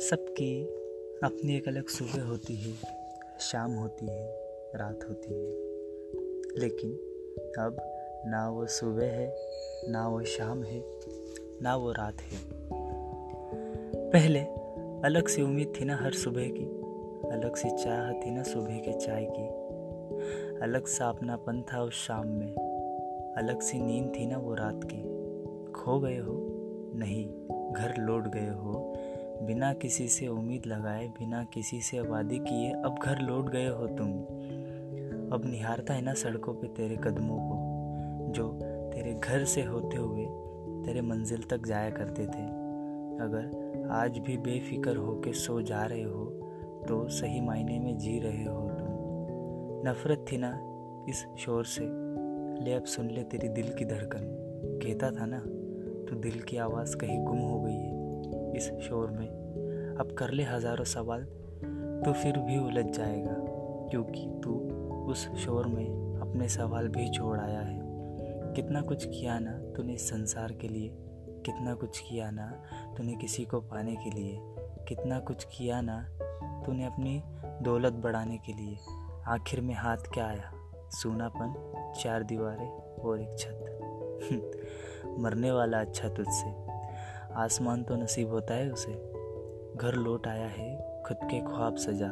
सबकी अपनी एक अलग सुबह होती है, शाम होती है, रात होती है। लेकिन अब ना वो सुबह है, ना वो शाम है, ना वो रात है। पहले अलग सी उम्मीद थी ना हर सुबह की, अलग सी चाह थी ना सुबह के चाय की। अलग सा अपनापन था उस शाम में, अलग सी नींद थी ना वो रात की। खो गए हो, नहीं, घर लौट गए हो बिना किसी से उम्मीद लगाए, बिना किसी से वादे किए, अब घर लौट गए हो तुम। अब निहारता है ना सड़कों पे तेरे कदमों को, जो तेरे घर से होते हुए तेरे मंजिल तक जाया करते थे। अगर आज भी बेफिक्र हो के सो जा रहे हो तो सही मायने में जी रहे हो तुम। नफरत थी ना इस शोर से। ले अब सुन ले तेरी दिल की धड़कन। कहता था ना तो दिल की आवाज़ कहीं गुम हो गई है। इस शोर में। अब कर ले हज़ारों सवाल तो फिर भी उलझ जाएगा, क्योंकि तू उस शोर में अपने सवाल भी छोड़ आया है। कितना कुछ किया ना तूने इस संसार के लिए, कितना कुछ किया ना तूने किसी को पाने के लिए, कितना कुछ किया ना तूने अपनी दौलत बढ़ाने के लिए। आखिर में हाथ क्या आया? सूनापन, चार दीवारें और एक छत। मरने वाला अच्छा तुझसे। आसमान तो नसीब होता है उसे। घर लौट आया है, खुद के ख्वाब सजा।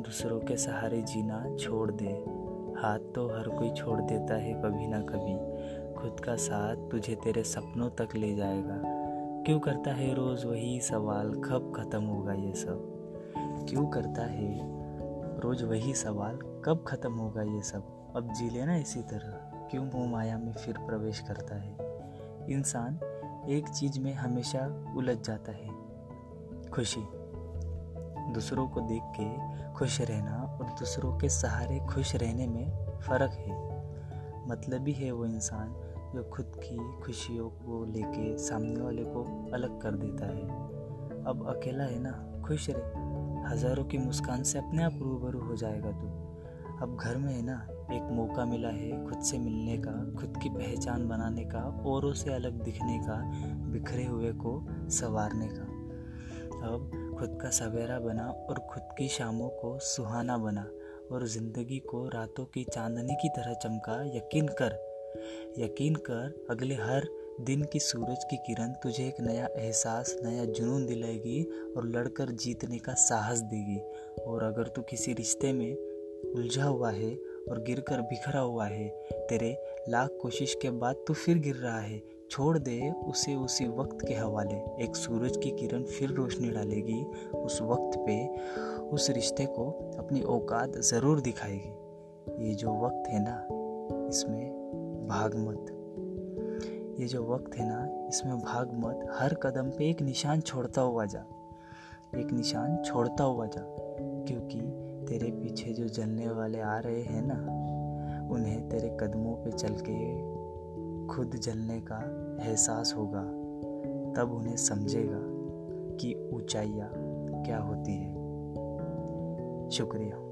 दूसरों के सहारे जीना छोड़ दे। हाथ तो हर कोई छोड़ देता है कभी ना कभी। खुद का साथ तुझे तेरे सपनों तक ले जाएगा। क्यों करता है रोज़ वही सवाल? कब ख़त्म होगा ये सब? क्यों करता है रोज़ वही सवाल? कब ख़त्म होगा ये सब? अब जी लेना इसी तरह। क्यों मोह माया में फिर प्रवेश करता है? इंसान एक चीज़ में हमेशा उलझ जाता है। खुशी। दूसरों को देख के खुश रहना और दूसरों के सहारे खुश रहने में फ़र्क है। मतलब ही है वो इंसान जो खुद की खुशियों को लेके सामने वाले को अलग कर देता है। अब अकेला है ना, खुश रहे। हज़ारों की मुस्कान से अपने आप रूबरू हो जाएगा तू। अब घर में है ना एक मौका मिला है खुद से मिलने का, खुद की पहचान बनाने का, औरों से अलग दिखने का, बिखरे हुए को संवारने का। अब खुद का सवेरा बना और खुद की शामों को सुहाना बना और ज़िंदगी को रातों की चांदनी की तरह चमका, यकीन कर। यकीन कर, अगले हर दिन की सूरज की किरण तुझे एक नया एहसास, नया जुनून दिलाएगी और लड़कर जीतने का साहस देगी। और अगर तू किसी रिश्ते में उलझा हुआ है और गिरकर बिखरा हुआ है। तेरे लाख कोशिश के बाद तू फिर गिर रहा है। छोड़ दे उसे उसी वक्त के हवाले। एक सूरज की किरण फिर रोशनी डालेगी। उस वक्त पे उस रिश्ते को अपनी औकात ज़रूर दिखाएगी। ये जो वक्त है ना, इसमें भाग मत। ये जो वक्त है ना, इसमें भाग मत। हर कदम पे एक निशान छोड़ता हुआ जा। एक निशान छोड़ता हुआ जा, क्योंकि तेरे पीछे जो जलने वाले आ रहे हैं ना, उन्हें तेरे कदमों पे चल के खुद जलने का एहसास होगा। तब उन्हें समझेगा कि ऊंचाइयाँ क्या होती है। शुक्रिया।